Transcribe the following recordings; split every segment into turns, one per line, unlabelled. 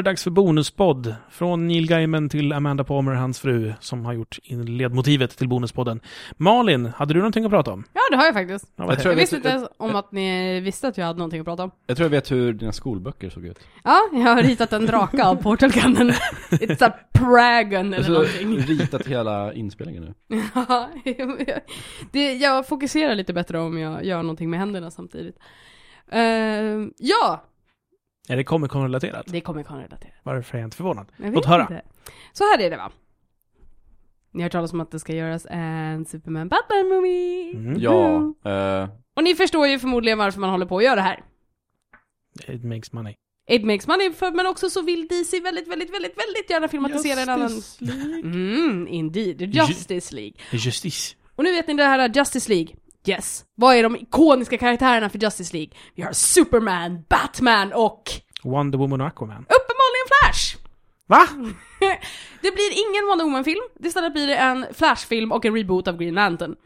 Det dags för bonuspodd. Från Neil Gaiman till Amanda Palmer, hans fru, som har gjort ledmotivet till bonuspodden. Malin, hade du någonting att prata om?
Ja, det har jag faktiskt.
Ja,
Jag
Jag
vet-
visste inte
jag-
ens om att ni visste att jag hade någonting att prata om.
Jag tror jag vet hur dina skolböcker såg ut.
Ja, jag har ritat en drake av Portal Gun. It's a Pragon eller någonting.
ritat hela inspelningen nu.
Ja, det, jag fokuserar lite bättre om jag gör någonting med händerna samtidigt. Eh, ja,
Är det Comic Con-relaterat?
det kommer kan relatera.
Varför är jag inte förvånad?
Jag vet
Låt höra.
inte. Så här är det va? Ni har hört talas om att det ska göras en Superman Batman movie.
Mm.
Ja, eh,
Och ni förstår ju förmodligen varför man håller på att göra det här.
It makes money.
It makes money, för, men också så vill DC väldigt, väldigt, väldigt, väldigt gärna filmatisera en annan...
Justice League.
Mm, indeed. Justice League.
Justice.
Och nu vet ni det här är Justice League. Yes. Vad är de ikoniska karaktärerna för Justice League? Vi har Superman, Batman och
Wonder Woman och Aquaman.
uppenbarligen Flash!
Va?
det blir ingen Wonder Woman-film, istället blir det en Flash-film och en reboot av Green Lantern.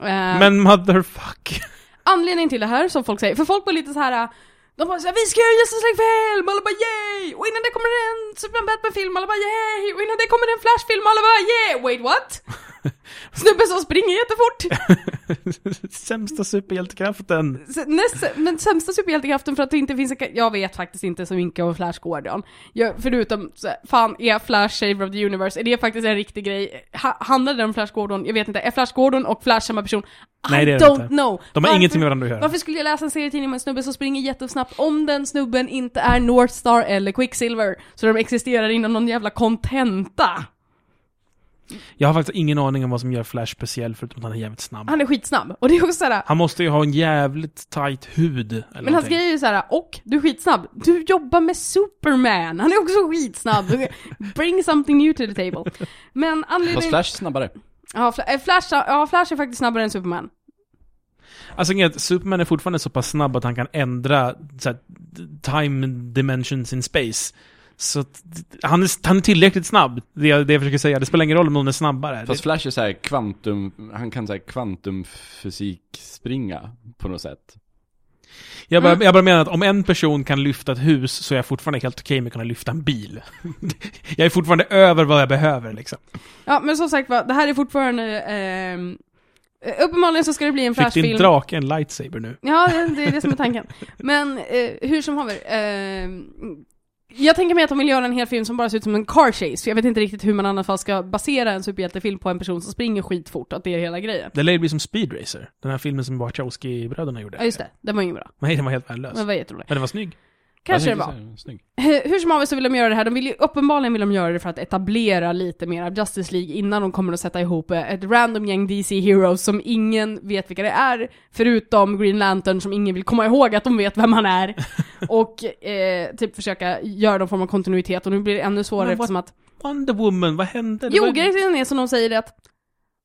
Eh,
Men motherfuck.
Anledningen till det här, som folk säger, för folk var lite så här. De bara såhär, vi ska göra en Justice League-film! Alla bara yay! Och innan det kommer en Superman Batman-film, alla bara yay! Och innan det kommer en Flash-film, alla bara yay! Wait what? Snubben som springer jättefort!
Sämsta superhjältekraften.
Näst, men sämsta superhjältekraften för att det inte finns en... Jag vet faktiskt inte så mycket om Flash Gordon. Jag, förutom, så, fan, är Flash Saver of the Universe? Är det faktiskt en riktig grej? Ha, handlar det om Flash Gordon? Jag vet inte. Är Flash Gordon och Flash samma person?
Nej,
I
det är det
don't
inte.
know.
De har
Varför-
ingenting med varandra att göra.
Varför skulle jag läsa en serietidning med en snubbe som springer jättesnabbt om den snubben inte är Northstar eller Quicksilver? Så de existerar inom någon jävla kontenta.
Jag har faktiskt ingen aning om vad som gör Flash speciell förutom att han är jävligt snabb.
Han är skitsnabb. Och det är också såhär,
Han måste ju ha en jävligt tight hud. Eller
men hans
någonting.
grej är ju såhär, och du är skitsnabb. Du jobbar med Superman, han är också skitsnabb. Bring something new to the table. Men
fast
anledningen...
Flash snabbare.
Ja, eh, Flash, ja, Flash är faktiskt snabbare än Superman.
Alltså är att Superman är fortfarande så pass snabb att han kan ändra så här, time dimensions in space. Så han, är, han är tillräckligt snabb, det jag, det jag försöker säga. Det spelar ingen roll om någon är snabbare.
Fast Flash är såhär kvantum, han kan såhär kvantumfysik springa på något sätt.
jag, bara,
Mm.
jag bara menar att om en person kan lyfta ett hus så är jag fortfarande helt okej med att kunna lyfta en bil. jag är fortfarande över vad jag behöver liksom.
Ja, men som sagt var, det här är fortfarande... ehm, eh, uppenbarligen så ska det bli en
Fick din
Flash-film.
drake en lightsaber nu?
Ja, det, det är det som är tanken. Men eh, hur som haver. Eh, jag tänker mig att de vill göra en hel film som bara ser ut som en car chase, för jag vet inte riktigt hur man alla fall ska basera en superhjältefilm på en person som springer skitfort, att det är hela grejen.
Det lär ju bli som Speed Racer, den här filmen som Wachowski-bröderna gjorde.
Ja just det, den var ju bra.
Nej, den var helt värdelös.
Den var jätterolig.
Men den var snygg.
Kanske det var. Hur som haver så vill de göra det här, de vill ju, uppenbarligen vill de göra det för att etablera lite mer av Justice League innan de kommer att sätta ihop eh, ett random gäng DC Heroes som ingen vet vilka det är, förutom Green Lantern som ingen vill komma ihåg att de vet vem han är. och eh, typ försöka göra någon form av kontinuitet och nu blir det ännu svårare
Men
eftersom att
Wonder Woman, vad hände? Det
Jo, grejen är som de säger att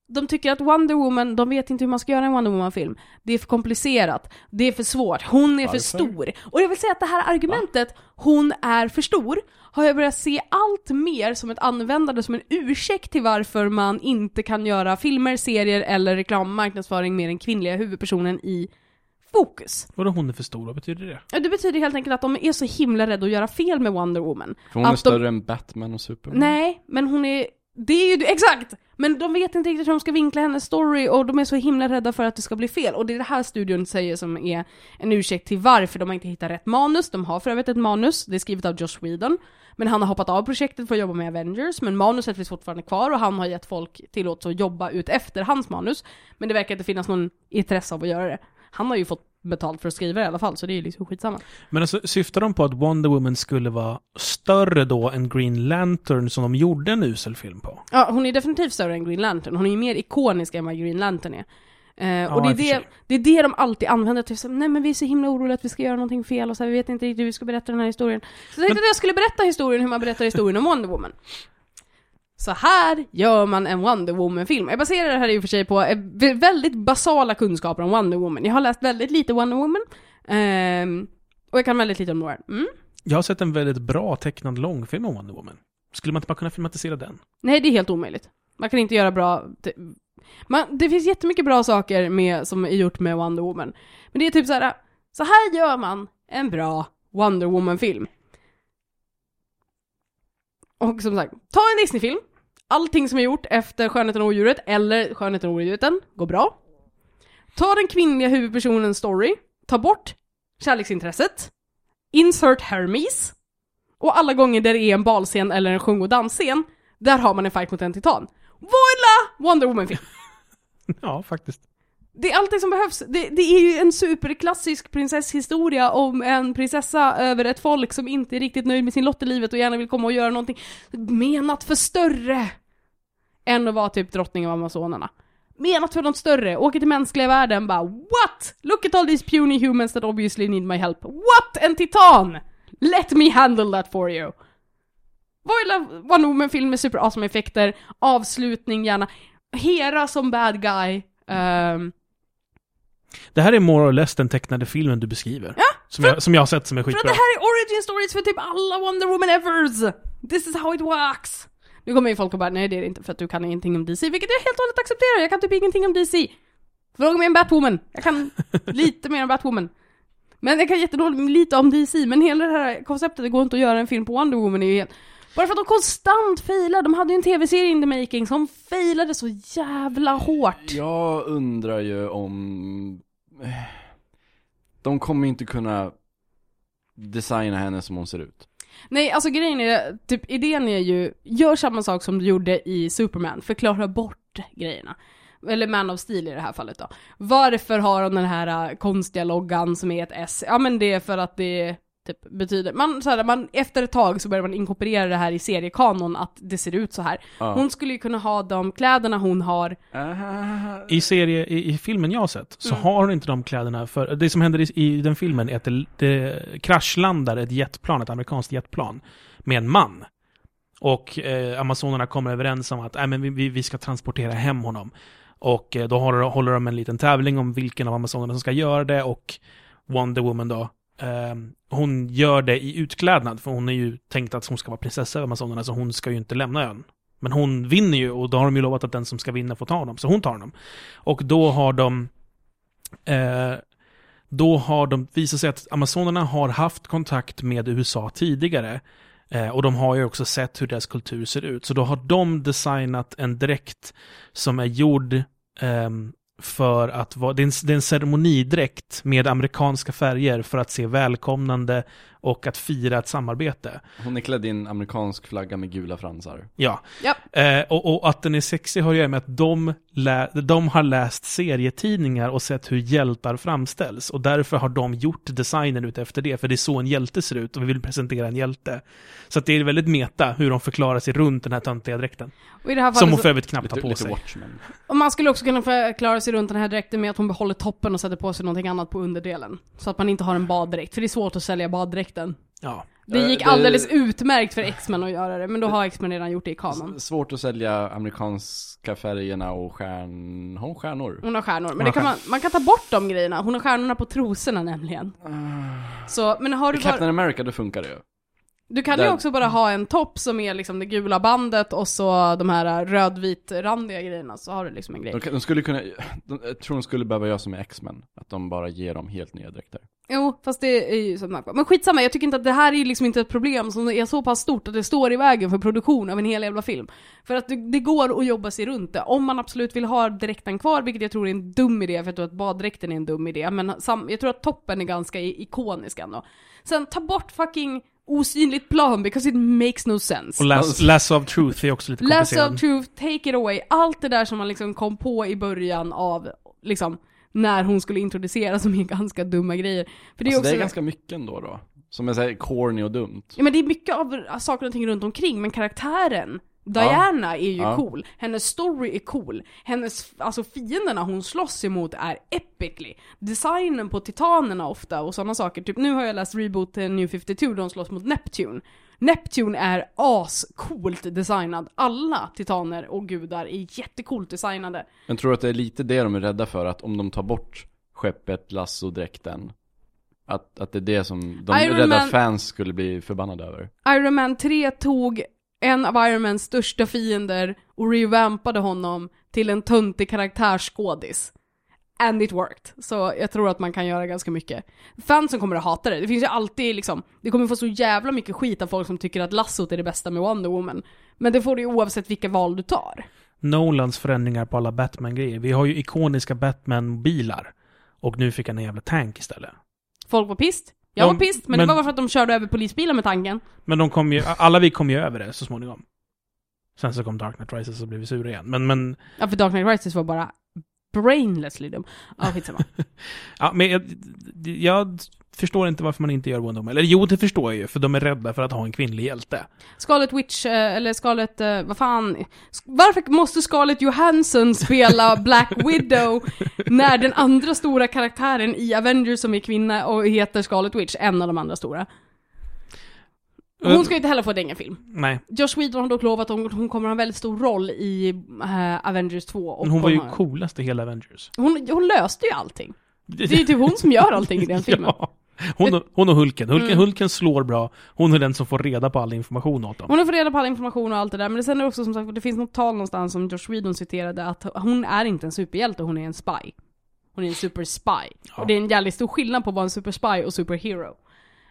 de tycker att Wonder Woman, de vet inte hur man ska göra en Wonder Woman-film. Det är för komplicerat, det är för svårt, hon är för stor. Och jag vill säga att det här argumentet, hon är för stor, har jag börjat se allt mer som ett användande, som en ursäkt till varför man inte kan göra filmer, serier eller reklam och marknadsföring med den kvinnliga huvudpersonen i fokus.
Vadå hon är för stor? Vad betyder det?
Ja, Det betyder helt enkelt att de är så himla rädda att göra fel med Wonder Woman.
För hon är
Att de-
större än Batman och Superman.
Nej, men hon är... Det är ju exakt! Men de vet inte riktigt hur de ska vinkla hennes story och de är så himla rädda för att det ska bli fel. Och det är det här studion säger som är en ursäkt till varför de har inte hittat rätt manus. De har för övrigt ett manus, det är skrivet av Josh Whedon. Men han har hoppat av projektet för att jobba med Avengers, men manuset finns fortfarande kvar och han har gett folk tillåtelse att jobba ut efter hans manus. Men det verkar inte finnas någon intresse av att göra det. Han har ju fått betalt för att skriva det i alla fall, så det är ju liksom skitsamma.
Men alltså, syftar de på att Wonder Woman skulle vara större då än Green Lantern som de gjorde en usel film på?
Ja, hon är definitivt större än Green Lantern. Hon är ju mer ikonisk än vad Green Lantern är. Eh,
Ja,
och det är det, det är det de alltid använder till så, nej men vi är så himla oroliga att vi ska göra någonting fel och så här, vi vet inte riktigt hur vi ska berätta den här historien. Så jag tänkte att jag skulle berätta historien hur man berättar historien om Wonder Woman. Så här gör man en Wonder Woman-film. Jag baserar det här i och för sig på eh, vä- väldigt basala kunskaper om Wonder Woman. Jag har läst väldigt lite Wonder Woman. ehm, och jag kan väldigt lite om Noir. Mm?
Jag har sett en väldigt bra tecknad långfilm om Wonder Woman. Skulle man inte bara kunna filmatisera den?
Nej, det är helt omöjligt. Man kan inte göra bra... Man, det finns jättemycket bra saker med, som är gjort med Wonder Woman. Men det är typ så här. så här gör man en bra Wonder Woman-film. Och som sagt, ta en Disney-film. Allting som är gjort efter Skönheten och odjuret, eller Skönheten och odjuret, går bra. Ta den kvinnliga huvudpersonens story, ta bort kärleksintresset, insert Hermes, och alla gånger där det är en balscen eller en sjung och dansscen, där har man en fight mot en titan. Voila! Wonder Woman-film.
Ja, faktiskt.
Det är allting som behövs. Det, det är ju en superklassisk prinsesshistoria om en prinsessa över ett folk som inte är riktigt nöjd med sin lott i livet och gärna vill komma och göra någonting menat för större än att vara typ drottning av Amazonerna. Menat för något större, åker till mänskliga världen bara What? Look at all these puny humans that obviously need my help. What? En titan! Let me handle that for you! Voila Wonder en film med super awesome effekter, avslutning gärna, Hera som bad guy, Um,
det här är more or less den tecknade filmen du beskriver.
Ja,
Som, jag, som jag har sett som är
För att
skitbra.
det här är origin stories för typ alla Wonder Woman evers! This is how it works! Nu kommer ju folk och bara, nej det är det inte för att du kan ingenting om DC, vilket jag helt och hållet accepterar, jag kan typ ingenting om DC. Fråga mig om Batwoman, jag kan lite mer om Batwoman. Men jag kan jättedåligt lite om DC, men hela det här konceptet, det går inte att göra en film på Wonder Woman är ju helt... Bara för att de konstant failar, de hade ju en tv-serie in the making som failade så jävla hårt.
Jag undrar ju om... eh, De kommer inte kunna designa henne som hon ser ut.
Nej, alltså grejen är, typ idén är ju, gör samma sak som du gjorde i Superman, förklara bort grejerna. Eller Man of Steel i det här fallet då. Varför har de den här äh, konstiga loggan som är ett S? Ja men det är för att det typ betyder, man, så här, man, efter ett tag så börjar man inkorporera det här i seriekanon att det ser ut så här.
Ja.
Hon skulle ju kunna ha de kläderna hon har,
I serie, i, i filmen jag har sett, så
Mm.
har hon inte de kläderna för... Det som händer i, i den filmen är att det, det kraschlandar ett jetplan, ett amerikanskt jetplan, med en man. Och eh, amazonerna kommer överens om att äh, men vi, vi, vi ska transportera hem honom. Och eh, då håller, håller de en liten tävling om vilken av amazonerna som ska göra det och Wonder Woman då, Ehm, hon gör det i utklädnad, för hon är ju tänkt att hon ska vara prinsessa över amazonerna, så hon ska ju inte lämna ön. Men hon vinner ju och då har de ju lovat att den som ska vinna får ta honom, så hon tar honom. Och då har de eh, då har de visat sig att amazonerna har haft kontakt med USA tidigare. Eh, och de har ju också sett hur deras kultur ser ut. Så då har de designat en dräkt som är gjord eh, för att vara, det är, en, det är en ceremonidräkt med amerikanska färger för att se välkomnande och att fira ett samarbete.
Hon är klädd i en amerikansk flagga med gula fransar.
Ja.
Japp.
Eh, och, och att den är sexig har att göra med att de, lä- de har läst serietidningar och sett hur hjältar framställs. Och därför har de gjort designen ut efter det, för det är så en hjälte ser ut och vi vill presentera en hjälte. Så att det är väldigt meta hur de förklarar sig runt den här töntiga dräkten.
och i det här
Som hon för övrigt knappt har på
lite
sig.
Watchmen.
och man skulle också kunna förklara sig runt den här dräkten med att hon behåller toppen och sätter på sig någonting annat på underdelen. Så att man inte har en baddräkt, för det är svårt att sälja baddräkten.
Ja.
Det
Eh,
gick alldeles utmärkt för X-Men att göra det, men då har X-Men redan gjort det i kanon.
S- Svårt att sälja amerikanska färgerna och stjärn... Har hon stjärnor?
Hon har stjärnor, men
har
kan man, man kan ta bort de grejerna. Hon har stjärnorna på trosorna nämligen. Så, men har du
I Captain
bara,
America, då funkar det ju.
Du kan ju
där-
också bara ha en topp som är liksom det gula bandet och så de här rödvit-randiga grejerna, så har du liksom en grej.
De, de skulle kunna, de, jag tror de skulle behöva göra som med X-Men. Att de bara ger dem helt nya dräkter.
Jo, fast det är ju som sagt Men skitsamma, jag tycker inte att det här är ju liksom inte ett problem som är så pass stort att det står i vägen för produktion av en hel jävla film. För att det, det går att jobba sig runt det. Om man absolut vill ha dräkten kvar, vilket jag tror är en dum idé, för jag tror att baddräkten är en dum idé, men sam, jag tror att toppen är ganska i- ikonisk ändå. Sen, ta bort fucking osynligt plan, because it makes no sense.
Och Lass, Lass of Truth är också lite
Last
komplicerad.
of truth, take it away. Allt det där som man liksom kom på i början av, liksom, när hon skulle introduceras som är ganska dumma grejer. För det är
alltså,
också...
det är ganska mycket ändå då. Som är såhär corny och dumt.
Ja men det är mycket av saker och ting runt omkring, men karaktären Diana är ju
Ja.
cool, hennes story är cool, hennes, alltså fienderna hon slåss emot är epically. Designen på titanerna ofta och sådana saker, typ nu har jag läst Reboot till New 52 där de slåss mot Neptune. Neptune är ascoolt designad, alla titaner och gudar är jättecoolt designade.
Men tror du att det är lite det de är rädda för? Att om de tar bort skeppet, lasso-dräkten att, att det är det som de
Iron
rädda
Man-
fans skulle bli förbannade över?
Iron Man 3 tog en av Iron Mans största fiender och revampade honom till en töntig karaktärsskådis. And it worked. Så jag tror att man kan göra ganska mycket. Fansen kommer att hata det. Det finns ju alltid liksom, det kommer få så jävla mycket skit av folk som tycker att lassot är det bästa med Wonder Woman. Men det får du ju oavsett vilka val du tar.
Nolans förändringar på alla Batman-grejer. Vi har ju ikoniska Batman-bilar. Och nu fick han en jävla tank istället.
Folk var pist. Jag
De-
var pist, men,
men-
det var bara för att de körde över polisbilar med tanken.
Men de kom ju, alla vi kom ju över det så småningom. Sen så kom Dark Knight Rises och blev vi sura igen. Men, men,
Ja, för Dark Knight Rises var bara brainlessly dum. Ja, skitsamma.
ja, men jag, jag förstår inte varför man inte gör Wonder Woman. Eller jo, det förstår jag ju, för de är rädda för att ha en kvinnlig hjälte.
Scarlet Witch, eh, eller Scarlet, eh, vad fan. Varför måste Scarlett Johansson spela Black Widow när den andra stora karaktären i Avengers som är kvinna och heter Scarlet Witch, en av de andra stora? Hon ska inte heller få en egen film.
Nej,
Josh Whedon har dock lovat att hon, hon kommer ha en väldigt stor roll i eh, Avengers 2. Och
men hon var ju coolast i hela Avengers.
hon, hon löste ju allting. Det är ju typ hon som gör allting i den filmen.
Ja. Hon, och, hon och Hulken. Hulken,
Mm.
Hulken slår bra. Hon är den som får reda på all information åt dem.
Hon fått reda på all information och allt det där, men det sen är det också som sagt, det finns något tal någonstans som Josh Whedon citerade att hon är inte en superhjälte, hon är en spy. Hon är en super spy.
Ja.
Och det är en jävligt stor skillnad på att vara en super spy och superhero.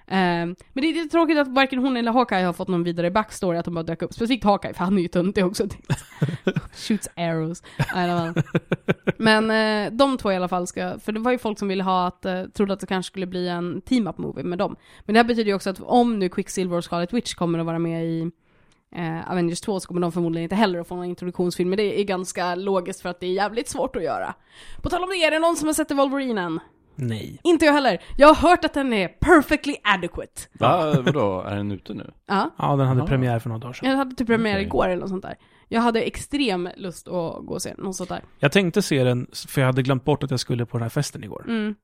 Ehm, men det är lite tråkigt att varken hon eller Hawkeye har fått någon vidare backstory, att de bara dök upp. Specifikt Hawkeye, för han är ju töntig också. Shoots arrows. I don't know. Men eh, de två i alla fall ska, för det var ju folk som ville ha att, eh, trodde att det kanske skulle bli en team-up movie med dem. Men det här betyder ju också att om nu Quicksilver och Scarlet Witch kommer att vara med i eh, Avengers 2 så kommer de förmodligen inte heller att få någon introduktionsfilm, men det är ganska logiskt för att det är jävligt svårt att göra. På tal om det, är det någon som har sett The Wolverine än?
Nej.
Inte jag heller. Jag har hört att den är perfectly adequate.
Va? Vadå? Är den ute nu?
Ja.
Ja, den hade
Jaha.
premiär för några dagar sedan.
Jag hade typ premiär
Okej.
igår eller något sånt där. Jag hade extrem lust att gå och se något sånt där.
Jag tänkte se den, för jag hade glömt bort att jag skulle på den här festen igår.
Mm.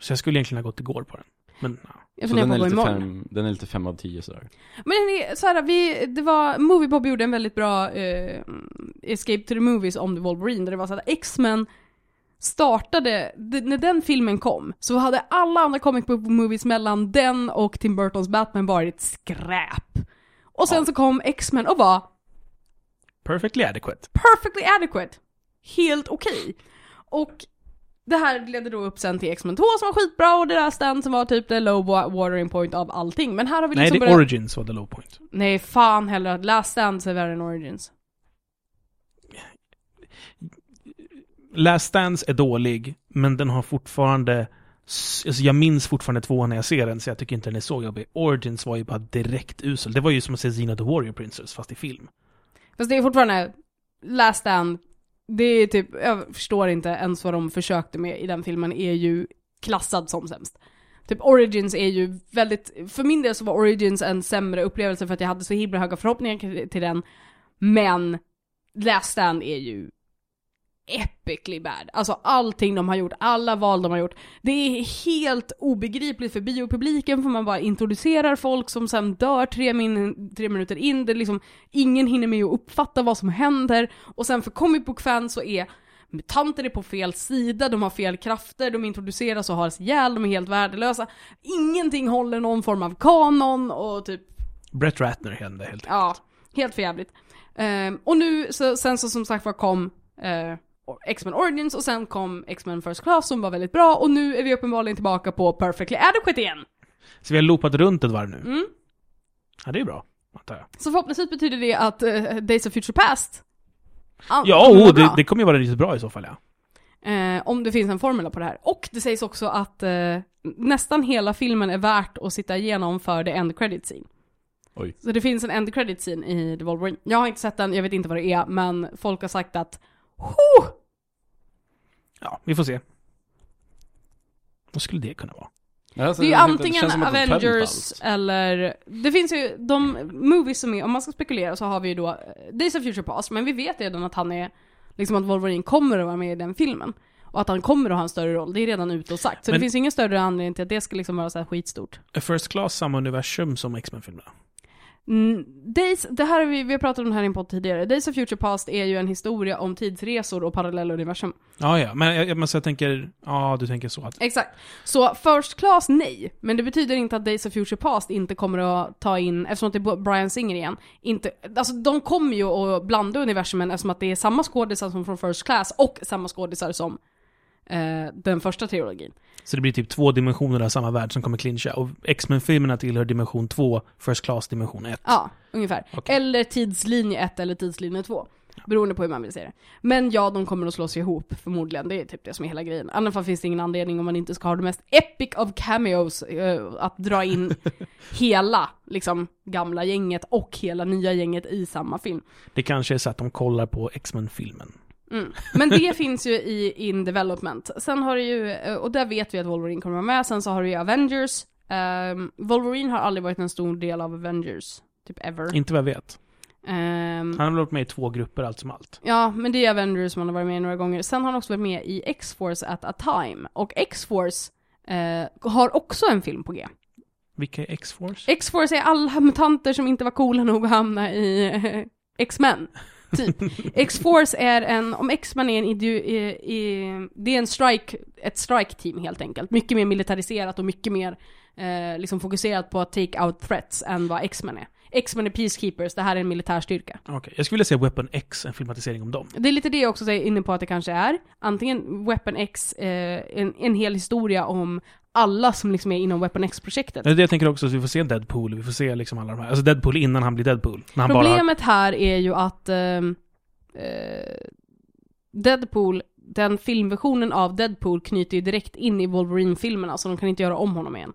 Så jag skulle egentligen ha gått igår på den. Men, ja.
Jag
Så den är, lite fem, den är lite fem av tio sådär.
Men den är så här, vi, det var, Moviepop gjorde en väldigt bra eh, Escape to the Movies om The Wolverine, där det var så att X-Men startade, när den filmen kom, så hade alla andra comic book movies mellan den och Tim Burtons Batman varit skräp. Och sen
Ja.
så kom X-Men och var
Perfectly adequate.
perfectly adequate. Helt okej. Och det här ledde då upp sen till X-Men 2 som var skitbra och det där stand som var typ the low wa- watering point av allting. Men här har vi
Nej,
liksom
det
börjat...
Origins var the low point.
Nej, fan heller Last Stand är värre än Origins.
Last Dance är dålig, men den har fortfarande... Alltså jag minns fortfarande tvåan när jag ser den, så jag tycker inte den är så jobbig. Origins var ju bara direkt usel. Det var ju som att se Zina the Warrior Princess, fast i film.
Fast det är fortfarande, Last Stand, det är typ, jag förstår inte ens vad de försökte med i den filmen, är ju klassad som sämst. Typ Origins är ju väldigt, för min del så var Origins en sämre upplevelse för att jag hade så himla höga förhoppningar till- till den. Men Last Stand är ju epically bad. Alltså allting de har gjort, alla val de har gjort. Det är helt obegripligt för biopubliken för man bara introducerar folk som sen dör tre, min tre minuter in. Det liksom, ingen hinner med att uppfatta vad som händer. Och sen för comic book fans så är mutanter är på fel sida, de har fel krafter, de introduceras och har ihjäl, de är helt värdelösa. Ingenting håller någon form av kanon och typ
Brett Ratner hände helt
Ja, helt förjävligt. Ehm, och nu, så, sen så som sagt var kom eh, X-Men Origins och sen kom X-Men First Class som var väldigt bra och nu är vi uppenbarligen tillbaka på Perfectly Adequate igen.
Så vi har loopat runt ett varv nu.
Mm.
Ja, det är bra. Antar jag.
Så förhoppningsvis betyder det att eh, Days of Future Past an-
Ja,
kommer
oh, det, det kommer ju vara riktigt bra i så fall, ja.
Eh, om det finns en formel på det här. Och det sägs också att eh, nästan hela filmen är värt att sitta igenom för the end credit scene.
Oj.
Så det finns en end credit scene i The Wolverine. Jag har inte sett den, jag vet inte vad det är, men folk har sagt att Ho!
Ja, vi får se. Vad skulle det kunna vara?
Alltså,
Det är ju antingen Avengers eller... Det finns ju de movies som är, om man ska spekulera så har vi ju då eh, Days of Future Past, men vi vet redan att han är, liksom att Wolverine kommer att vara med i den filmen. Och att han kommer att ha en större roll, det är redan ute och sagt. Så
Men-
det finns ingen större anledning till att det ska liksom vara så här skitstort.
First Class samma universum som X-Men-filmerna?
Mm, Days, det här vi, vi har pratat om det här i en podd tidigare. Days of Future Past är ju en historia om tidsresor och parallella universum.
Ja, ja. Men jag, men så jag tänker... Ja, du tänker så att...
Exakt. Så First Class, nej. Men det betyder inte att Days of Future Past inte kommer att ta in, eftersom att det är Brian Singer igen, inte, alltså de kommer ju att blanda universumen eftersom att det är samma skådisar som från First Class och samma skådisar som eh, den första trilogin.
Så det blir typ två dimensioner av samma värld som kommer clincha. Och X-Men-filmerna tillhör dimension 2, First Class dimension 1.
Ja, ungefär.
Okej.
Eller tidslinje 1 eller tidslinje 2. Beroende på hur man vill se det. Men ja, de kommer att slås ihop förmodligen. Det är typ det som är hela grejen. I alla fall finns det ingen anledning om man inte ska ha det mest epic of cameos eh, att dra in hela, liksom, gamla gänget och hela nya gänget i samma film.
Det kanske är så att de kollar på X-Men-filmen.
Mm. Men det finns ju i in development. Sen har det ju, eh, och där vet vi att Wolverine kommer vara med, sen så har du ju Avengers. Ehm, Wolverine har aldrig varit en stor del av Avengers, typ ever.
Inte vad jag vet.
Ehm,
Han har väl varit med i två grupper allt som allt.
Ja, men det är Avengers som han har varit med i några gånger. Sen har han också varit med i X-Force at a time. Och X-Force eh, har också en film på G.
Vilka är X-Force?
X-Force är alla mutanter som inte var coola nog att hamna i eh, X-Men. Typ. X-Force är en, om X-Men är en ideo, i, i, det är en strike, ett strike-team helt enkelt. Mycket mer militariserat och mycket mer eh, liksom fokuserat på att take out threats än vad X-Men är. X-Men är peacekeepers, det här är en militärstyrka.
Okej, jag skulle vilja se Weapon X, en filmatisering om dem.
Det är lite det jag också är inne på att det kanske är. Antingen Weapon X, eh, en, en hel historia om alla som liksom är inom Weapon X-projektet.
Det är det jag tänker också, att vi får se Deadpool, vi får se liksom alla de här. Alltså Deadpool innan han blir Deadpool. När han bara...
Problemet här är ju att eh, Deadpool, den filmversionen av Deadpool knyter ju direkt in i Wolverine-filmerna, så de kan inte göra om honom igen.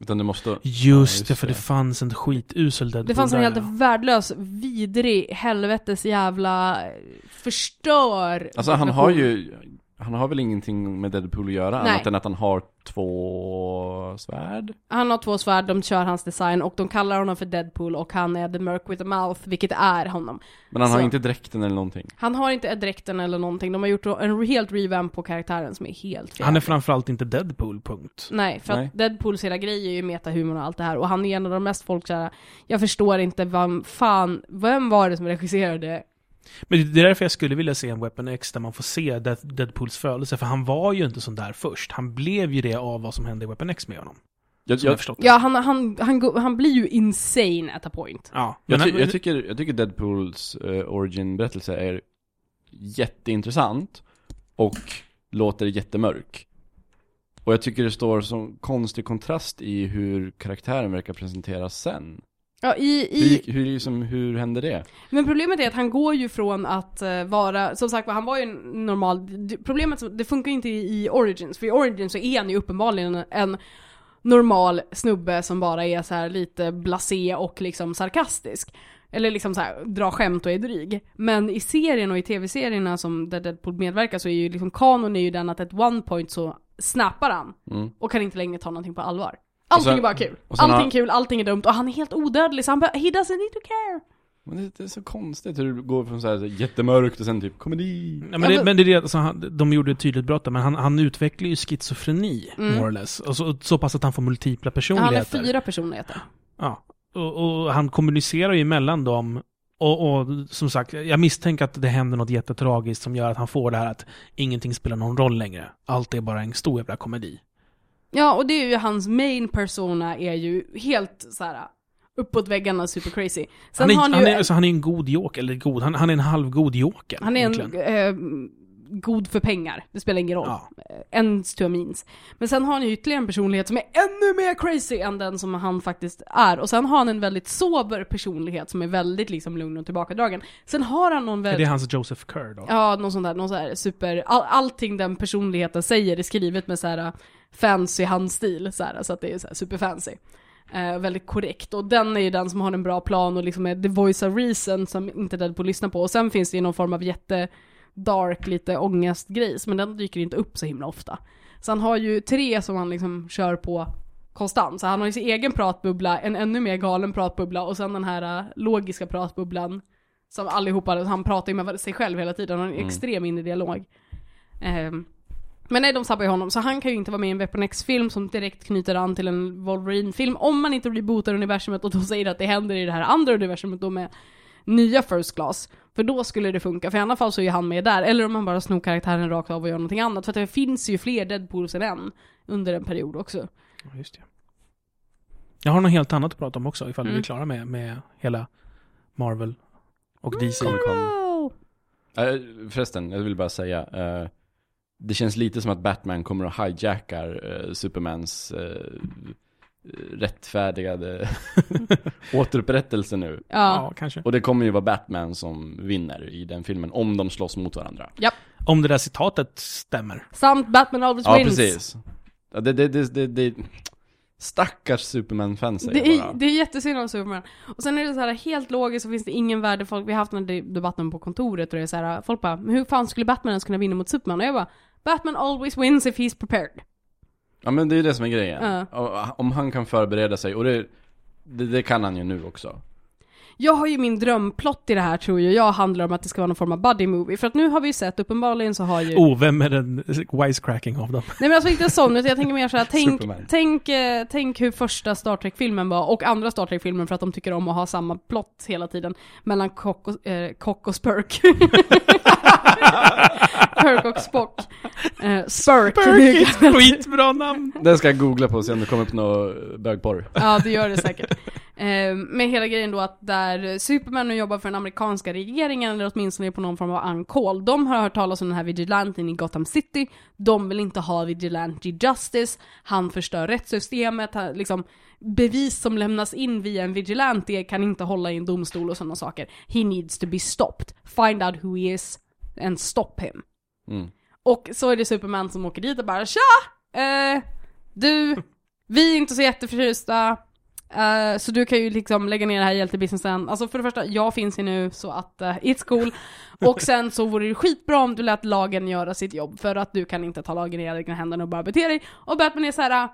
Utan det måste...
Just
Ja,
det,
just
för det
det.
fanns en skitusel Deadpool
Det fanns en
där,
helt
ja.
värdelös, vidrig, helvetes jävla eh, förstör
Alltså han har ju, han har väl ingenting med Deadpool att göra
Nej.
annat än att han har två svärd?
Han har två svärd, de kör hans design och de kallar honom för Deadpool och han är the merc with a mouth, vilket är honom.
Men han har
Så.
inte dräkten eller någonting.
Han har inte dräkten eller någonting, de har gjort en helt revamp på karaktären som är helt fel.
Han är framförallt inte Deadpool, punkt.
Nej, för
Nej.
att Deadpools hela grej är ju metahumor och allt det här och han är en av de mest folkkära. Jag förstår inte vad fan, vem var det som regisserade?
Men det är därför jag skulle vilja se en Weapon X där man får se Deadpools födelse, för han var ju inte sån där först. Han blev ju det av vad som hände i Weapon X med honom.
Jag,
jag
jag,
förstått det.
Ja, han, han, han, han blir ju insane at a point.
Ja.
jag, ty, jag, tycker, jag tycker Deadpools uh, origin-berättelse är jätteintressant och låter jättemörk. Och jag tycker det står som konstig kontrast i hur karaktären verkar presenteras sen.
Ja, i,
Hur,
i,
gick- hur, liksom, hur hände det?
men problemet är att han går ju från att eh, vara, som sagt han var ju en normal, problemet det funkar inte i, i Origins, för i Origins så är han ju uppenbarligen en, normal snubbe som bara är så lite blasé och liksom sarkastisk. Eller liksom så här, dra skämt och är dryg. Men i serien och i tv-serierna som där Deadpool medverkar så är ju liksom kanon är ju den att at one point så snappar han
Mm.
och kan inte längre ta någonting på allvar. Allting
sen-
är bara kul. Allting
har-
är kul, allting är dumt och han är helt odödlig så han bara, he doesn't need to care.
Men det, det är så konstigt hur det går från så här jättemörkt och sen typ komedi.
Ja, men, det,
men-
men det är det, alltså, han, de gjorde ett tydligt brott där, men han, han utvecklar ju schizofreni,
Mm.
more or less. Och så, så pass att han får multipla
Han
personligheter.
är fyra personligheter.
Ja. Och, och han kommunicerar ju mellan dem. Och, och som sagt, jag misstänker att det händer något jättetragiskt som gör att han får det här att ingenting spelar någon roll längre. Allt är bara en stor jävla komedi.
Ja, och det är ju hans main persona är ju helt så här uppåt väggarna super crazy. Sen
Han är,
han
han, är,
en,
alltså, han är en god joker, eller god, han, han är en halvgod joker.
han är en
egentligen.
eh, god för pengar, det spelar ingen roll.
Ja.
Eh, Ends to a means. Men sen har han ju ytterligare en personlighet som är ännu mer crazy än den som han faktiskt är. Och sen har han en väldigt sober personlighet som är väldigt liksom lugn och tillbakadragen. Sen har han någon
Är
väldigt...
det hans Joseph Kerr då?
Ja, någon sån där, någon sån där super, all, allting den personligheten säger är skrivet med så här uh, fancy handstil, så, här, så att det är så här super fancy. Eh, väldigt korrekt, och den är ju den som har en bra plan och liksom är the voice of reason som inte Deadpool lyssnar på. Och sen finns det ju någon form av jätte dark, lite ångestgrejs, men den dyker inte upp så himla ofta. Så han har ju tre som han liksom kör på konstant. Så han har ju sin egen pratbubbla, en ännu mer galen pratbubbla och sen den här uh, logiska pratbubblan som allihopa, han pratar ju med sig själv hela tiden, han har en
Mm.
extrem inre dialog. Ehm, men nej, de sabbar ju honom, så han kan ju inte vara med i en Weapon X-film som direkt knyter an till en Wolverine-film, om man inte rebootar universumet och då säger att det händer i det här andra universumet då med nya First Class. För då skulle det funka, för i alla fall så är ju han med där, eller om man bara snor karaktären rakt av och gör någonting annat, för att det finns ju fler Deadpools än en under en period också.
Ja, Just det. Jag har något helt annat att prata om också, ifall
Mm.
vi är klara med, med hela Marvel och DC.
Comic Con.
Wow.
Äh, förresten, jag vill bara säga. eh, det känns lite som att Batman kommer och hijackar eh, Supermans eh, rättfärdigade återupprättelse nu.
Ja.
Ja, kanske.
Och det kommer ju vara Batman som vinner i den filmen, om de slåss mot varandra.
Om det där citatet stämmer.
Samt Batman always
Ja,
wins.
precis. Ja, det, det, det, det, det, stackars Superman-fans säger
Det
jag
är,
bara.
det är jättesynd om Superman. Och sen är det så här helt logiskt så finns det ingen värde folk, vi har haft den här debatten på kontoret och det är så här, folk bara, men hur fan skulle Batman ens kunna vinna mot Superman? Och jag bara, Batman always wins if he's prepared.
Ja men det är ju det som är grejen.
Ja.
Om han kan förbereda sig, och det, det, det kan han ju nu också.
Jag har ju min drömplott i det här tror jag, jag handlar om att det ska vara någon form av buddy movie. För att nu har vi ju sett, uppenbarligen så har ju...
Oh, vem är den wisecracking av dem?
Nej men alltså inte sån, utan jag tänker mer såhär, tänk, tänk, eh, tänk hur första Star Trek-filmen var, och andra Star Trek-filmen för att de tycker om att ha samma plott hela tiden, mellan Kock och, eh, Kock och Spurk. Kirk och Spock. Eh, Spurk.
Skitbra namn!
Det ska jag googla på och se om det kommer upp något bögporr.
Ja, det gör det säkert. Eh, men hela grejen då att där Superman nu jobbar för den amerikanska regeringen, eller åtminstone på någon form av uncall, de har hört talas om den här vigilanten i Gotham City, de vill inte ha vigilante justice, han förstör rättssystemet, han, liksom, bevis som lämnas in via en vigilante kan inte hålla i en domstol och sådana saker. He needs to be stopped. Find out who he is and stop him.
Mm.
Och så är det Superman som åker dit och bara Tja! Eh, du, vi är inte så jätteförtjusta. Eh, så du kan ju liksom lägga ner det här hjältebusinessen. Alltså för det första, jag finns ju nu så att uh, it's cool. Och sen så vore det skitbra om du lät lagen göra sitt jobb. För att du kan inte ta lagen i egna händer och bara bete dig. Och Batman är så här.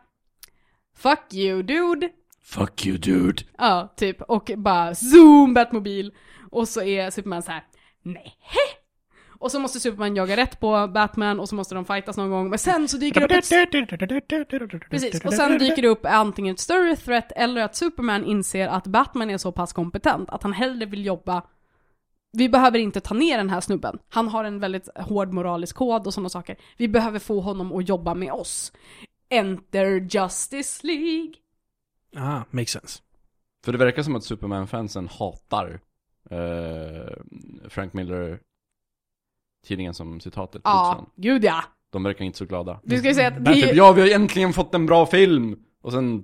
Fuck you dude.
Fuck you dude.
Ja, typ. Och bara zoom Batmobil. Och så är Superman så här. nej. Och så måste Superman jaga rätt på Batman och så måste de fightas någon gång. Men sen så dyker det upp ett Precis, och sen dyker det upp antingen ett större threat eller att Superman inser att Batman är så pass kompetent att han hellre vill jobba vi behöver inte ta ner den här snubben. Han har en väldigt hård moralisk kod och sådana saker. Vi behöver få honom att jobba med oss. Enter Justice League.
Ah, makes sense.
För det verkar som att Superman-fansen hatar eh, Frank Miller tidningen som citatet togs
Ja,
från.
gud ja.
De verkar inte så glada.
Vi ska ju säga att det
Typ,
är,
ja vi har äntligen fått en bra film! Och sen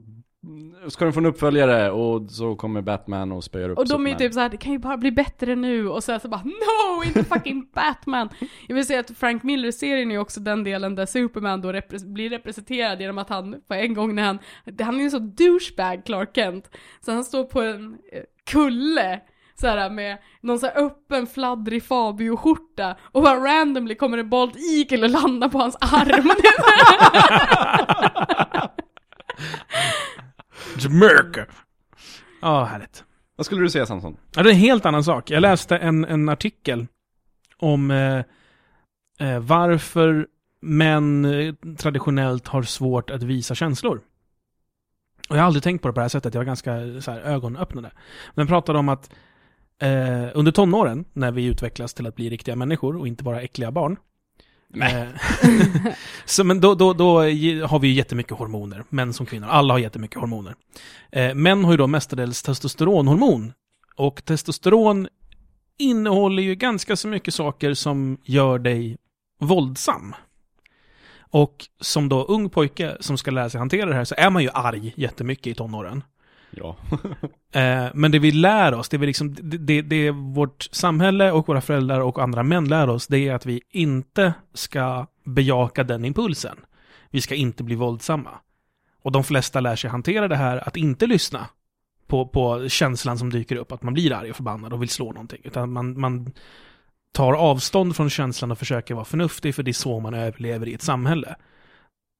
ska den få en uppföljare och så kommer Batman och spöar upp
Och de är ju
Superman.
typ såhär, det kan ju bara bli bättre nu, och sen så bara No! Inte fucking Batman! Jag vill säga att Frank Miller-serien är ju också den delen där Superman då repre- blir representerad genom att han, på en gång när han, han är ju en sån douchebag Clark Kent, så han står på en eh, kulle, såhär med någon sån här öppen fladdrig Fabio-skjorta, och bara randomly kommer en Bolt Eagle och landar på hans arm.
Jamaica! Ja, härligt.
Vad skulle du säga Samson?
Ja, det är en helt annan sak. Jag läste en, en artikel om eh, eh, varför män eh, traditionellt har svårt att visa känslor. Och jag har aldrig tänkt på det på det här sättet, jag var ganska så här, ögonöppnande. Men pratade om att eh, under tonåren, när vi utvecklas till att bli riktiga människor och inte bara äckliga barn. Eh, så men då, då, då har vi ju jättemycket hormoner, män som kvinnor. Alla har jättemycket hormoner. Eh, män har ju då mestadels testosteronhormon. Och testosteron innehåller ju ganska så mycket saker som gör dig våldsam. Och som då ung pojke som ska lära sig hantera det här så är man ju arg jättemycket i tonåren.
Ja.
Eh, men det vi lär oss, det, vi liksom, det, det, det vårt samhälle och våra föräldrar och andra män lär oss, det är att vi inte ska bejaka den impulsen. Vi ska inte bli våldsamma. Och de flesta lär sig hantera det här, att inte lyssna på, på känslan som dyker upp, att man blir arg och förbannad och vill slå någonting. Utan man, man tar avstånd från känslan och försöker vara förnuftig, för det är så man överlever i ett samhälle.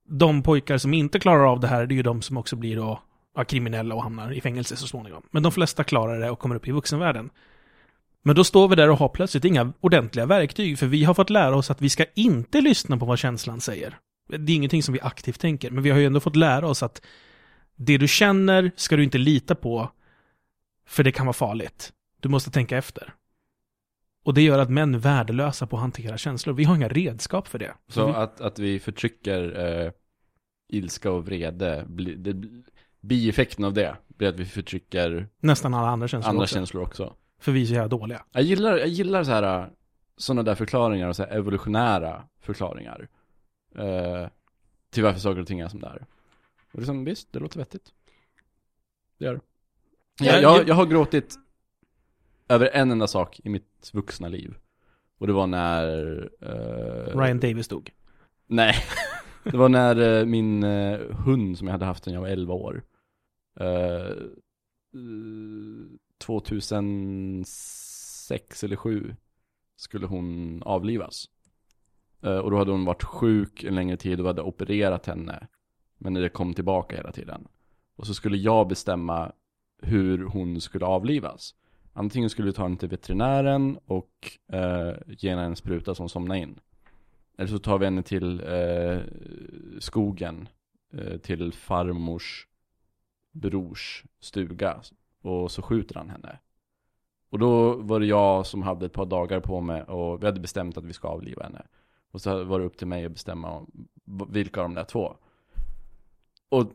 De pojkar som inte klarar av det här, det är ju de som också blir då ja, kriminella och hamnar i fängelse så småningom. Men de flesta klarar det och kommer upp i vuxenvärlden. Men då står vi där och har plötsligt inga ordentliga verktyg, för vi har fått lära oss att vi ska inte lyssna på vad känslan säger. Det är ingenting som vi aktivt tänker, men vi har ju ändå fått lära oss att det du känner ska du inte lita på, för det kan vara farligt. Du måste tänka efter. Och det gör att män är värdelösa på att hantera känslor. Vi har inga redskap för det.
Så
vi,
att, att vi förtrycker eh, ilska och vrede, det, bieffekten av det blir att vi förtrycker
nästan alla andra känslor
andra
också.
känslor också.
För vi är så jävla dåliga.
Jag gillar, jag gillar så här sådana där förklaringar och så här evolutionära förklaringar. eh, till varför saker och ting är som det är. Och liksom, visst, det låter vettigt. Det gör det.
Ja,
Jag, jag,
jag-
jag har gråtit över en enda sak i mitt vuxna liv. Och det var när... eh,
Ryan Davis dog.
Nej. Det var när eh, min eh, hund som jag hade haft när jag var 11 år. Eh, eh, 2006 eller 7 skulle hon avlivas. Eh, och då hade hon varit sjuk en längre tid och hade opererat henne. Men det kom tillbaka hela tiden. Och så skulle jag bestämma hur hon skulle avlivas. Antingen skulle vi ta henne till veterinären och eh, ge henne en spruta som somnade in. Eller så tar vi henne till eh, skogen, eh, till farmors brors stuga. Och så skjuter han henne. Och då var det jag som hade ett par dagar på mig och vi hade bestämt att vi ska avliva henne. Och så var det upp till mig att bestämma om vilka av de där två. Och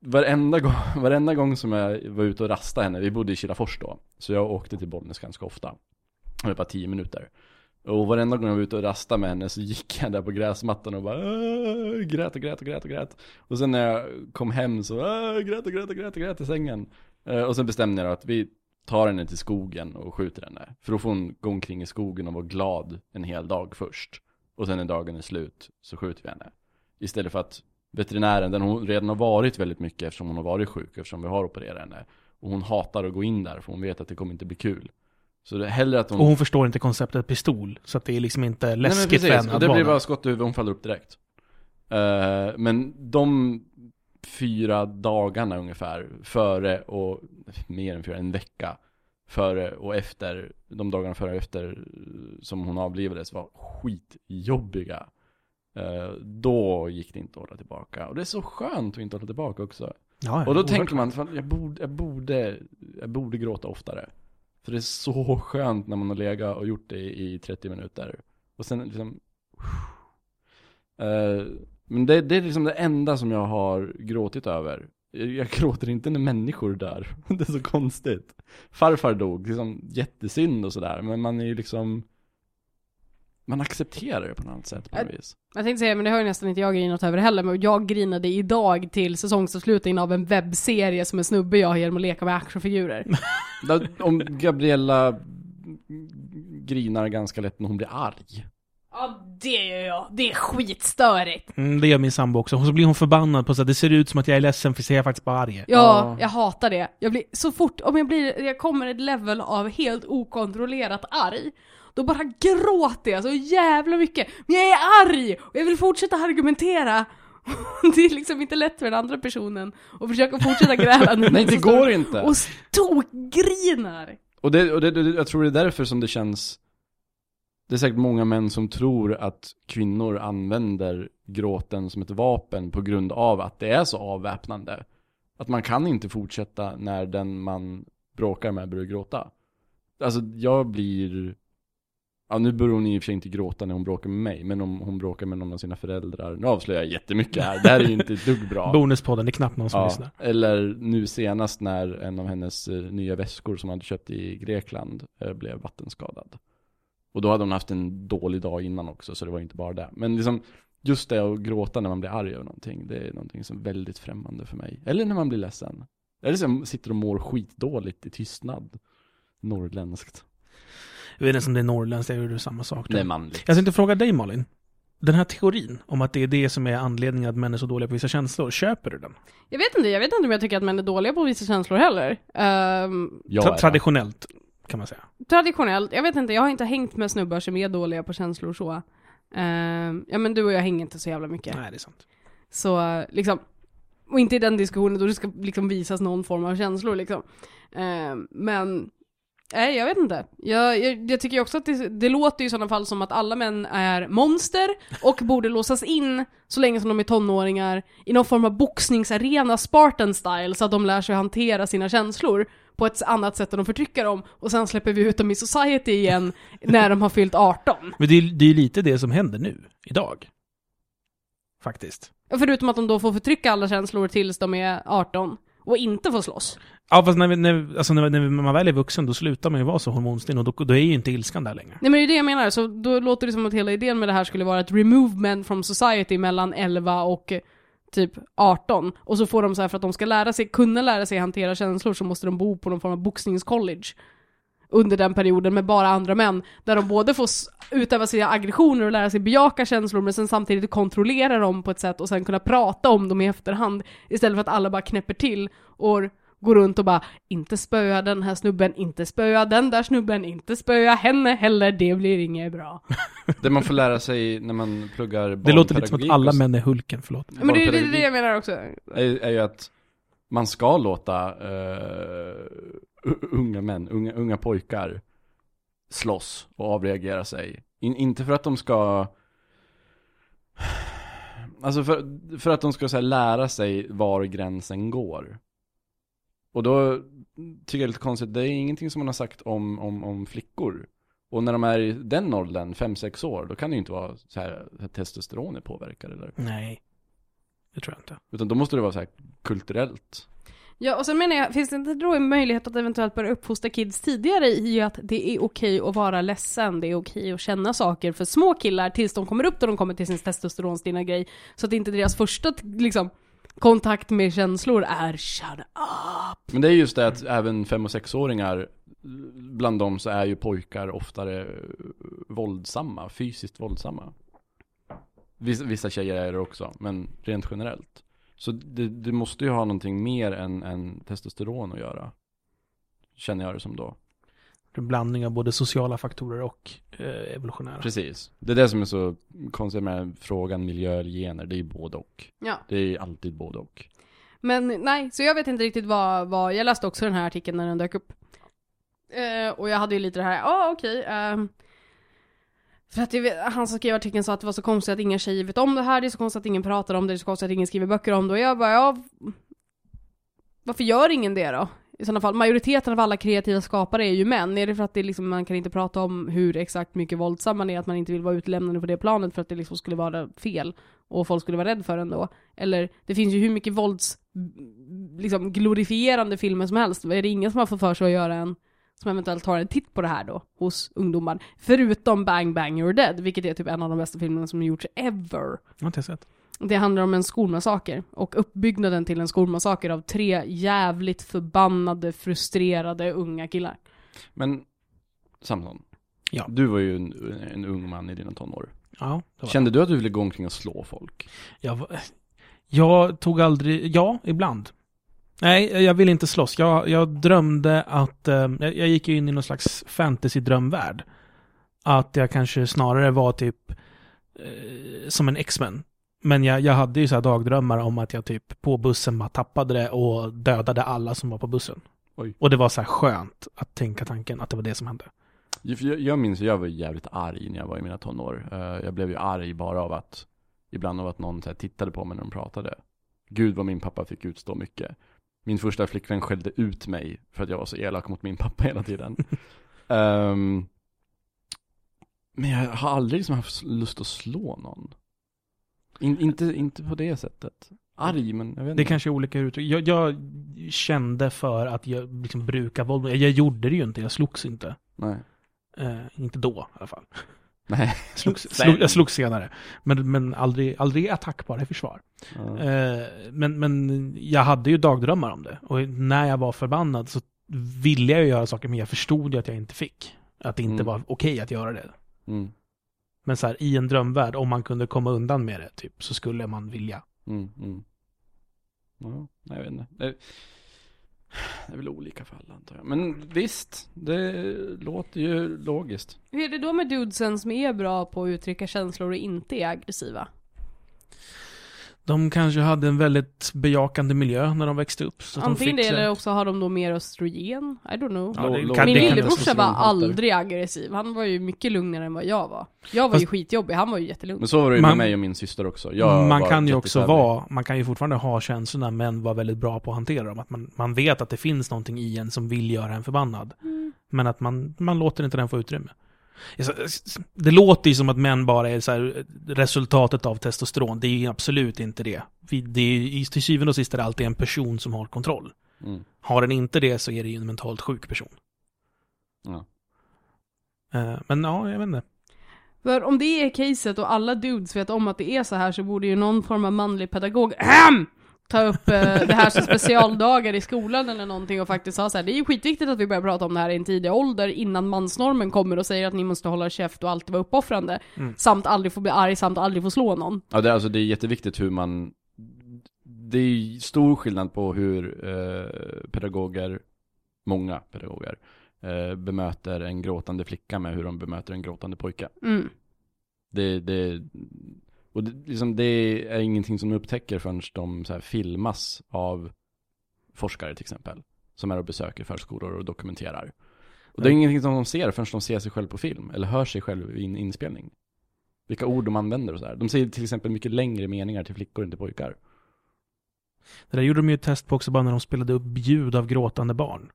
varenda gång, varenda gång som jag var ute och rastade henne, vi bodde i Kilafors då. Så jag åkte till Bollnäs ganska ofta. Det var bara tio minuter. Och varenda gång jag var ute och rastade med henne så gick jag där på gräsmattan och bara äh, grät och grät och grät och grät. Och sen när jag kom hem så äh, grät och grät och grät och grät i sängen. Eh, och sen bestämde jag att vi tar henne till skogen och skjuter henne. För då får hon gå omkring i skogen och vara glad en hel dag först. Och sen när dagen är slut så skjuter vi henne. Istället för att veterinären, den hon redan har varit väldigt mycket eftersom hon har varit sjuk, eftersom vi har opererat henne. Och hon hatar att gå in där för hon vet att det kommer inte bli kul. Så det är hellre att hon...
Och hon förstår inte konceptet pistol, så att det är liksom inte läskigt för henne att
det blir bara skott i huvudet, hon faller upp direkt. Eh, men de fyra dagarna ungefär, före och, mer än fyra, en vecka, före och efter, de dagarna före och efter som hon avlivades var skitjobbiga. Eh, då gick det inte att hålla tillbaka. Och det är så skönt att inte hålla tillbaka också.
Ja,
Och då tänker man, fan, jag borde, jag, borde, jag borde gråta oftare. För det är så skönt när man har legat och gjort det i 30 minuter. Och sen liksom... Eh, men det, det är liksom det enda som jag har gråtit över. Jag, jag gråter inte när människor dör. Det är så konstigt. Farfar dog, liksom jättesynd och sådär. Men man är ju liksom... Man accepterar det på något sätt på något vis.
Jag tänkte säga, men det har ju nästan inte jag grinat över heller, men jag grinade idag till säsongsavslutningen av en webbserie som en snubbe jag har genom att leka med actionfigurer.
Om Gabriella grinar ganska lätt när hon blir arg.
Ja, det gör jag. Det är skitstörigt.
Mm, det gör min sambo också. Och så blir hon förbannad på så att det ser ut som att jag är ledsen för jag är faktiskt bara arg.
Ja,
Ja.
jag hatar det. Jag blir, så fort, om jag blir, jag kommer ett level av helt okontrollerat arg, då bara gråter jag så jävla mycket. Men jag är arg! Och jag vill fortsätta argumentera. Det är liksom inte lätt för den andra personen att försöka fortsätta gräla nu.
Nej, det
Så står-
går inte.
Och stokgrinar!
Och, det, och det, det, jag tror det är därför som det känns Det är säkert många män som tror att kvinnor använder gråten som ett vapen på grund av att det är så avväpnande Att man kan inte fortsätta när den man bråkar med börjar gråta Alltså jag blir Ja nu börjar hon i och för sig inte gråta när hon bråkar med mig Men om hon bråkar med någon av sina föräldrar Nu avslöjar jag jättemycket här, det här är ju inte ett dugg bra
Bonuspodden, det är knappt någon som
Ja,
lyssnar.
eller nu senast när en av hennes eh, nya väskor som hon hade köpt i Grekland eh, blev vattenskadad. Och då hade hon haft en dålig dag innan också, så det var inte bara det. Men liksom, just det att gråta när man blir arg över någonting, det är någonting som är väldigt främmande för mig. Eller när man blir ledsen. Eller som sitter och mår skitdåligt i tystnad. Norrländskt.
Jag vet inte om det är norrländskt, jag gjorde samma sak. där.
Det är manligt.
Jag tänkte fråga dig Malin. Den här teorin om att det är det som är anledningen att män är så dåliga på vissa känslor, köper du den?
Jag vet inte, jag vet inte om jag tycker att män är dåliga på vissa känslor heller.
Jag
Tra- traditionellt, kan man säga.
traditionellt, jag vet inte, jag har inte hängt med snubbar som är dåliga på känslor så. Ehm, ja men du och jag hänger inte så jävla mycket.
Nej, det är sant.
Så liksom, och inte i den diskussionen då det ska liksom visas någon form av känslor liksom. Ehm, men, nej jag vet inte. Jag, jag, jag tycker också att det, det låter ju i sådana fall som att alla män är monster och borde låsas in så länge som de är tonåringar i någon form av boxningsarena, Spartan style, så att de lär sig hantera sina känslor på ett annat sätt än de förtrycker dem och sen släpper vi ut dem i society igen när de har fyllt 18.
Men det är, det är lite det som händer nu, idag. Faktiskt.
Förutom att de då får förtrycka alla känslor tills de är 18. Och inte få slåss.
Ja, fast när, vi, när, alltså när, när man väl är vuxen, då slutar man ju vara så hormonstinn och då, då är ju inte ilskan där längre.
Nej men det är det jag menar, så då låter det som att hela idén med det här skulle vara ett remove men from society mellan 11 och eh, typ 18. Och så får de så här för att de ska lära sig, kunna lära sig hantera känslor så måste de bo på någon form av boxningscollege. Under den perioden med bara andra män. Där de både får utöva sina aggressioner och lära sig bejaka känslor men sen samtidigt kontrollera dem på ett sätt och sen kunna prata om dem i efterhand. Istället för att alla bara knäpper till och går runt och bara inte spöa den här snubben, inte spöa den där snubben, inte spöa henne heller, det blir inget bra.
Det man får lära sig när man pluggar
Det låter lite som att alla män är Hulken, förlåt.
Men det är det, det jag menar också.
är, är ju att man ska låta eh, u- unga män, unga, unga pojkar slåss och avreagera sig. In, inte för att de ska Alltså för, för att de ska här, lära sig var gränsen går. Och då tycker jag det är lite konstigt, det är ingenting som man har sagt om, om, om flickor. Och när de är i den åldern, 5-6 år, då kan det ju inte vara så här att testosteron är påverkad eller?
Nej. Det tror jag inte.
Utan då måste det vara så här kulturellt.
Ja, och sen menar jag, finns det inte då en möjlighet att eventuellt börja uppfostra kids tidigare i att det är okej att vara ledsen, det är okej att känna saker för små killar tills de kommer upp och de kommer till sin testosteronstinna grej. Så att inte deras första, liksom, kontakt med känslor är 'shut up'
Men det är just det att även fem och sexåringar, bland dem så är ju pojkar oftare våldsamma, fysiskt våldsamma. Vissa, vissa tjejer är det också, men rent generellt. Så det, det måste ju ha någonting mer än, än testosteron att göra. Känner jag det som då.
En blandning av både sociala faktorer och eh, evolutionära.
Precis. Det är det som är så konstigt med frågan miljö eller gener, det är ju både och.
Ja.
Det är alltid både och.
Men nej, så jag vet inte riktigt vad, vad jag läste också den här artikeln när den dök upp. Eh, och jag hade ju lite det här, ja ah, okej. ehm, för att det, han som skrev artikeln sa att det var så konstigt att inga tjejer vet om det här, det är så konstigt att ingen pratar om det, det är så konstigt att ingen skriver böcker om det. Och jag bara, ja, varför gör ingen det då? I sådana fall, majoriteten av alla kreativa skapare är ju män. Är det för att det liksom, man kan inte prata om hur exakt mycket våldsam man är, att man inte vill vara utlämnande på det planet för att det liksom skulle vara fel och folk skulle vara rädda för en då? Eller, det finns ju hur mycket vålds, liksom glorifierande filmer som helst. Är det ingen som har fått för sig att göra en som eventuellt tar en titt på det här då, hos ungdomar. Förutom Bang Bang You're Dead, vilket är typ en av de bästa filmerna som gjorts ever.
Jag har inte sett.
Det handlar om en skolmassaker och uppbyggnaden till en skolmassaker av tre jävligt förbannade, frustrerade unga killar.
Men, Samson.
Ja.
Du var ju en, en ung man i dina tonår.
Ja,
Kände du att du ville gå omkring och slå folk?
jag. Jag tog aldrig, ja, ibland. Nej, jag ville inte slåss. Jag, jag drömde att, eh, jag, gick ju in i någon slags fantasy-drömvärld. Att jag kanske snarare var typ eh, som en X-Men. Men jag, jag hade ju så här dagdrömmar om att jag typ på bussen bara tappade det och dödade alla som var på bussen.
Oj.
Och det var så här skönt att tänka tanken att det var det som hände.
Jag, jag minns, jag var jävligt arg när jag var i mina tonår. Eh, Jag blev ju arg bara av att, ibland av att någon så tittade på mig när de pratade. Gud vad min pappa fick utstå mycket. Min första flickvän skällde ut mig för att jag var så elak mot min pappa hela tiden. Ehm, men jag har aldrig liksom haft lust att slå någon. In, inte, inte på det sättet. Arg, men jag vet
Det
inte.
kanske är olika uttryck. Jag, jag kände för att jag liksom brukar våld. Jag gjorde det ju inte, jag slogs inte.
Nej.
Eh, inte då i alla fall.
Nej.
Slogs,
Sen.
slog, jag slogs senare. Men, men aldrig, aldrig attack, bara i försvar.
Ja.
Eh, men, men jag hade ju dagdrömmar om det. Och när jag var förbannad så ville jag ju göra saker, men jag förstod ju att jag inte fick. Att det inte
Mm.
var okej att göra det.
Mm.
Men så här, i en drömvärld, om man kunde komma undan med det, typ, så skulle man vilja.
Mm, mm. Ja, jag vet inte. Det är, väl olika för alla antar jag. Men visst, det låter ju logiskt.
Hur är det då med dudesen som är bra på att uttrycka känslor och inte är aggressiva?
De kanske hade en väldigt bejakande miljö när de växte upp. Så att de
Antingen
fick
det eller också har de då mer östrogen, I don't know.
Ja, det kan-
Min lillebrorsa var aldrig aggressiv, han var ju mycket lugnare än vad jag var. Jag var ju
Fast-
skitjobbig, han var ju jättelugn.
Men så var det ju
Man-
med mig och min syster också. Jag
man kan ju också vara, man kan ju fortfarande ha känslorna men vara väldigt bra på att hantera dem. Att man, man vet att det finns någonting i en som vill göra en förbannad.
Mm.
Men att man, man låter inte den få utrymme. Det låter ju som att män bara är så här, resultatet av testosteron. Det är ju absolut inte det. Det är, i- till syvende och sist är det alltid en person som har kontroll.
Mm.
Har den inte det så är det ju en mentalt sjuk person.
Ja.
Eh, Men ja, jag vet inte.
För om det är caset och alla dudes vet om att det är så här så borde ju någon form av manlig pedagog ahem, ta upp eh, det här som specialdagar i skolan eller någonting och faktiskt sa så här. det är ju skitviktigt att vi börjar prata om det här i en tidig ålder innan mansnormen kommer och säger att ni måste hålla käft och alltid vara uppoffrande.
Mm.
Samt aldrig få bli arg, samt aldrig få slå någon.
Ja, det, är alltså, det är jätteviktigt hur man Det är ju stor skillnad på hur eh, pedagoger Många pedagoger eh, Bemöter en gråtande flicka med hur de bemöter en gråtande pojke
Mm.
Det, det Och det, liksom, det är ingenting som de upptäcker förrän de så här, filmas av Forskare till exempel Som är och besöker förskolor och dokumenterar Och det är
Mm.
ingenting som de ser förrän de ser sig själv på film Eller hör sig själv i en inspelning Vilka ord de använder och så här. De säger till exempel mycket längre meningar till flickor än till pojkar
Det där gjorde de ju ett test på också bara när de spelade upp ljud av gråtande barn.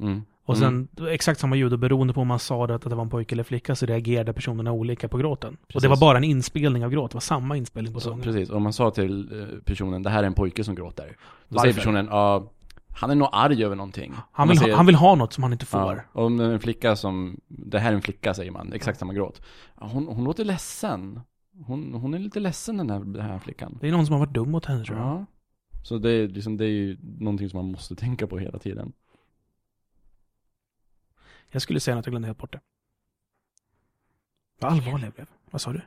Mm.
Och
Mm.
sen exakt samma ljud och beroende på om man sa det att det var en pojke eller flicka så reagerade personerna olika på gråten. Och det
Precis.
var bara en inspelning av gråt, det var samma inspelning på
Så,
sången.
precis, om man sa till eh, personen, det här är en pojke som gråter. Då
Varför?
säger personen, ja, han är nog arg över någonting.
Han vill,
säger,
ha, han vill ha något som han inte får.
Ja, och om det är en flicka som, det här är en flicka säger man, exakt samma gråt. Hon, hon låter ledsen. Hon, hon är lite ledsen den här, den här flickan.
Det är någon som har varit dum mot henne tror jag.
Ja. Så det är, liksom, det är ju någonting som man måste tänka på hela tiden.
Jag skulle säga att jag glömde helt bort det. Vad allvarlig jag blev. Vad sa du?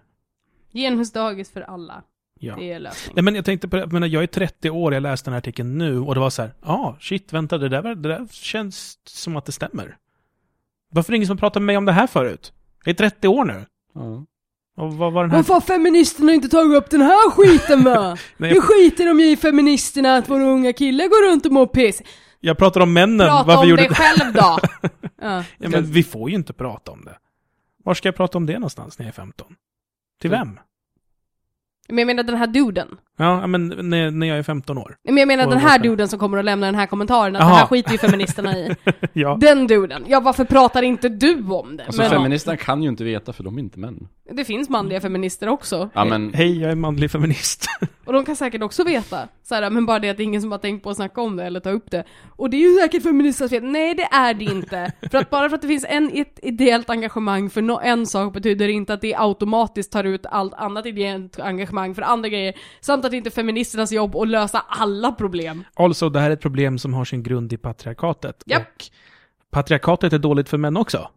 Genusdagis för alla.
Ja.
Det är lösningen.
Nej men jag tänkte på det, menar, jag är 30 år, jag läste den här artikeln nu och det var så här, ja, ah, shit, vänta, det där, var- det där känns som att det stämmer. Varför är det ingen som pratat med mig om det här förut? Jag är 30 år nu.
Ja.
Och vad var den här...
Varför har feministerna inte tagit upp den här skiten va?
Nej, jag,
skiter de i feministerna att våra unga killar går runt och mår piss.
Jag pratar om männen,
Prata
varför
om
gjorde
dig själv då. ja.
Ja, men vi får ju inte prata om det. Var ska jag prata om det någonstans när jag är 15? Till
Så-
vem?
Men jag menar den här duden.
Ja, men när, när jag är 15 år.
Men jag menar
Och
den här
varför?
duden som kommer att lämna den här kommentaren, att det här skiter ju feministerna i.
ja.
Den duden. Ja, varför pratar inte du om det?
Alltså
Men
feministerna kan ju inte veta för de är inte män.
det finns manliga feminister också.
Ja men,
Hej, jag är manlig feminist.
Och de kan säkert också veta. Så här, men bara det att det är ingen som har tänkt på att snacka om det eller ta upp det. Och det är ju säkert feministernas fel. Nej, det är det inte. för att bara för att det finns en, ett ideellt engagemang för no en sak betyder inte att det automatiskt tar ut allt annat ideellt engagemang för andra grejer. Samt att det inte är feministernas jobb att lösa alla problem.
alltså, det här är ett problem som har sin grund i patriarkatet.
Japp.
Och patriarkatet är dåligt för män också.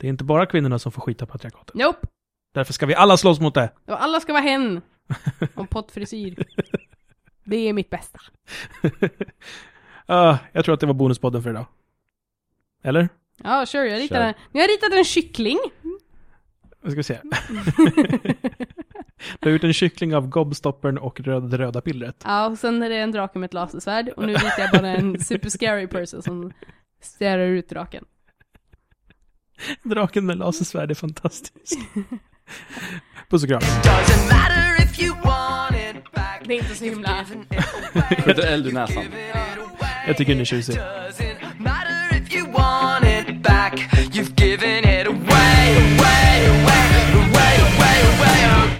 Det är inte bara kvinnorna som får skita patriarkatet.
Nope.
Därför ska vi alla slåss mot det.
Och alla ska vara hen. Och pottfrisyr. Det är mitt bästa.
Ah, jag tror att det var bonuspodden för idag. Eller?
Ja, sure. Jag ritade,
Kör.
en, jag har ritat en kyckling.
Nu ska vi se. du har gjort en kyckling av gobstoppern och röd, det röda pillret.
Ja, och sen är det en drake med ett lasersvärd. Och nu ritar jag bara en super scary person som stirrar ut draken.
Draken med lasersvärd är fantastisk. Puss och kram.
Doesn't matter if you want it back.
Det är inte så himla...
skjuter eld ur näsan.
Jag tycker den är tjusig.
Doesn't matter if you want it back. You've given it away.